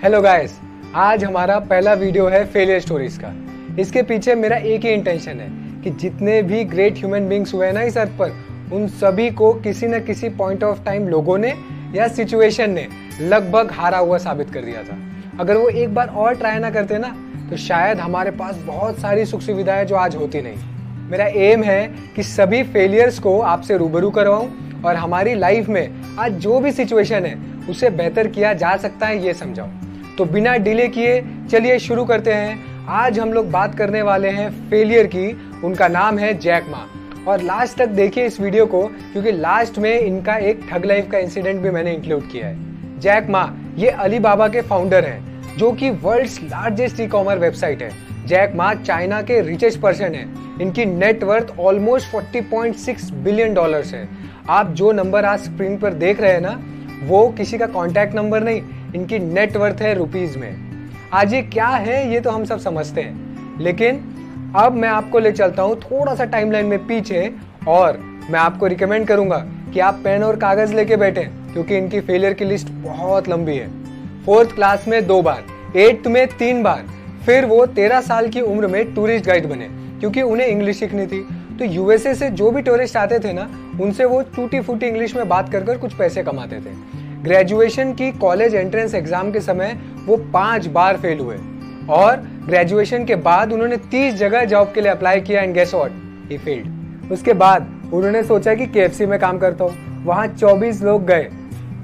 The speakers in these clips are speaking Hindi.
हेलो गाइस आज हमारा पहला वीडियो है फेलियर स्टोरीज का। इसके पीछे मेरा एक ही इंटेंशन है कि जितने भी ग्रेट ह्यूमन बींग्स हुए हैं ना इस अर्थ पर, उन सभी को किसी न किसी पॉइंट ऑफ़ टाइम लोगों ने या सिचुएशन ने लगभग हारा हुआ साबित कर दिया था। अगर वो एक बार और ट्राई ना करते ना तो शायद हमारे पास बहुत सारी सुख सुविधाएँ जो आज होती नहीं। मेरा एम है कि सभी फेलियर्स को आपसे रूबरू करवाऊं और हमारी लाइफ में आज जो भी सिचुएशन है, उसे बेहतर किया जा सकता है, ये समझाओ तो बिना डिले किए चलिए शुरू करते हैं। आज हम लोग बात करने वाले हैं फेलियर की। उनका नाम है जैक मा। और लास्ट तक देखिए इस वीडियो को, क्योंकि लास्ट में इनका एक ठग लाइफ का इंसिडेंट भी मैंने इंक्लूड किया है। जैक मा, ये अली बाबा के फाउंडर हैं, जो कि वर्ल्ड्स लार्जेस्ट ई कॉमर वेबसाइट है। जैक मा चाइना के रिचेस्ट पर्सन है। इनकी नेटवर्थ ऑलमोस्ट 40.6 बिलियन डॉलर्स है। आप जो नंबर आज स्क्रीन पर देख रहे हैं ना, वो किसी का कॉन्टैक्ट नंबर नहीं इनकी नेटवर्थ है रुपीज़ में। आज ये क्या है, ये तो हम सब समझते हैं। लेकिन अब मैं आपको ले चलता हूँ थोड़ा सा टाइमलाइन में पीछे और मैं आपको रिकमेंड करूँगा कि आप पेन और कागज़ लेके बैठे, क्योंकि इनकी फेलियर की लिस्ट बहुत लंबी है। फोर्थ क्लास में दो बार एट्थ में तीन बार, फिर वो तेरह साल की उम्र में टूरिस्ट गाइड बने, क्योंकि उन्हें इंग्लिश सीखनी थी। तो यूएसए से जो भी टूरिस्ट आते थे ना, उनसे वो टूटी फूटी इंग्लिश में बात कर कर कुछ पैसे कमाते थे। ग्रेजुएशन की कॉलेज एंट्रेंस एग्ज़ाम के समय वो पाँच बार फेल हुए। और ग्रेजुएशन के बाद उन्होंने तीस जगह जॉब के लिए अप्लाई किया and guess what he failed उसके बाद उन्होंने सोचा कि केएफसी में काम करता हूँ। वहाँ 24 लोग गए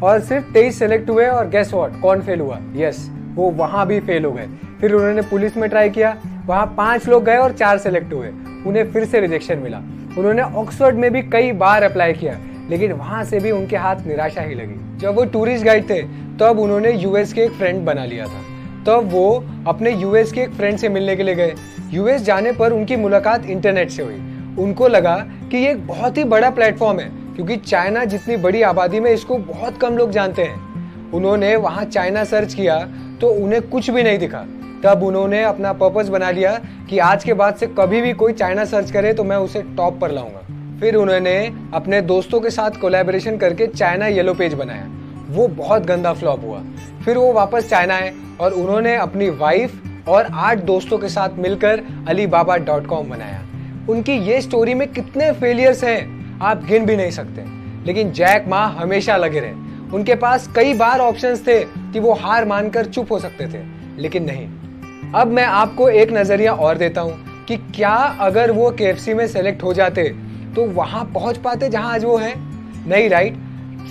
और सिर्फ़ तेईस सेलेक्ट हुए और गेस व्हाट कौन फेल हुआ? यस yes, वो वहाँ भी फेल हो गए। फिर उन्होंने पुलिस में ट्राई किया। वहाँ पाँच लोग गए और चार सेलेक्ट हुए। उन्हें फिर से रिजेक्शन मिला। उन्होंने ऑक्सफोर्ड में भी कई बार अप्लाई किया। लेकिन वहाँ से भी उनके हाथ निराशा ही लगी। जब वो टूरिस्ट गाइड थे, तब उन्होंने यूएस के एक फ्रेंड बना लिया था। तब वो अपने यूएस के एक फ्रेंड से मिलने के लिए गए। यूएस जाने पर उनकी मुलाकात इंटरनेट से हुई। उनको लगा कि ये एक बहुत ही बड़ा प्लेटफॉर्म है, क्योंकि चाइना जितनी बड़ी आबादी में इसको बहुत कम लोग जानते हैं। उन्होंने वहाँ चाइना सर्च किया तो उन्हें कुछ भी नहीं दिखा। तब उन्होंने अपना पर्पज बना लिया कि आज के बाद से कभी भी कोई चाइना सर्च करे तो मैं उसे टॉप पर लाऊँगा। फिर उन्होंने अपने दोस्तों के साथ कोलेबोरेशन करके चाइना येलो पेज बनाया। वो बहुत गंदा फ्लॉप हुआ। फिर वो वापस चाइना आए और उन्होंने अपनी वाइफ और आठ दोस्तों के साथ मिलकर अली बाबा डॉट कॉम बनाया। उनकी ये स्टोरी में कितने फेलियर्स हैं, आप गिन भी नहीं सकते। लेकिन जैक मा हमेशा लगे रहे। उनके पास कई बार ऑप्शंस थे कि वो हार मानकर चुप हो सकते थे, लेकिन नहीं। अब मैं आपको एक नज़रिया और देता हूँ कि क्या अगर वो केएफसी में सेलेक्ट हो जाते तो वहाँ पहुँच पाते जहाँ आज वो है? नहीं राइट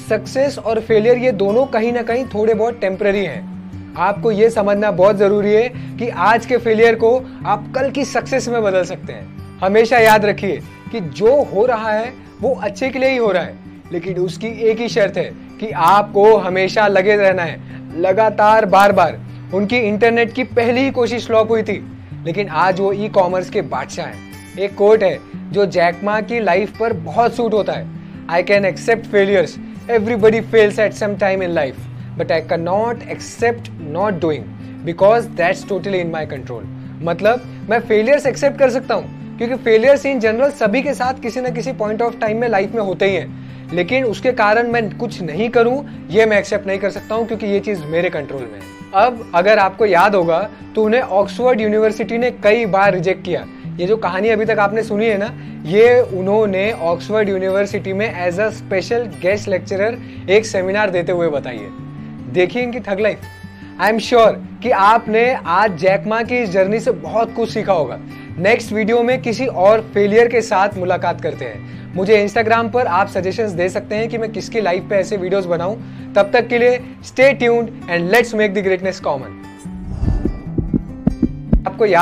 सक्सेस और फेलियर ये दोनों कहीं ना कहीं थोड़े बहुत टेम्पररी हैं। आपको ये समझना बहुत ज़रूरी है कि आज के फेलियर को आप कल की सक्सेस में बदल सकते हैं। हमेशा याद रखिए कि जो हो रहा है, वो अच्छे के लिए ही हो रहा है। लेकिन उसकी एक ही शर्त है कि आपको हमेशा लगे रहना है। लगातार बार बार उनकी इंटरनेट की पहली ही कोशिश फ्लॉप हुई थी। लेकिन आज वो ई कॉमर्स के बादशाह हैं। एक कोट है, जो जैकमा की लाइफ पर बहुत सूट होता है। I can accept failures everybody fails at some time in life but I can not accept not doing because that's totally in my control मतलब मैं फेलियर्स एक्सेप्ट कर सकता हूँ, क्योंकि फेलियर्स इन जनरल सभी के साथ किसी न किसी पॉइंट ऑफ़ टाइम में लाइफ में होते ही हैं। लेकिन उसके कारण मैं कुछ नहीं करूँ, ये मैं एक्सेप्ट नहीं कर सकता हूँ, क्योंकि ये चीज़ मेरे कंट्रोल में है। अब अगर आपको याद होगा तो उन्हें ऑक्सफोर्ड यूनिवर्सिटी ने कई बार रिजेक्ट किया। ये जो कहानी अभी तक आपने सुनी है ना, ये उन्होंने ऑक्सफोर्ड यूनिवर्सिटी में as a special guest lecturer एक सेमिनार देते हुए बताई है। देखिए इनकी thug life I am sure कि आपने आज जैकमा की इस जर्नी से बहुत कुछ सीखा होगा। नेक्स्ट वीडियो में किसी और फेलियर के साथ मुलाकात करते हैं। मुझे इंस्टाग्राम पर आप सजेशंस दे सकते हैं कि मैं किसकी लाइफ पे ऐसे वीडियोस बनाऊँ। तब तक के लिए stay tuned and let's make the greatness common आपको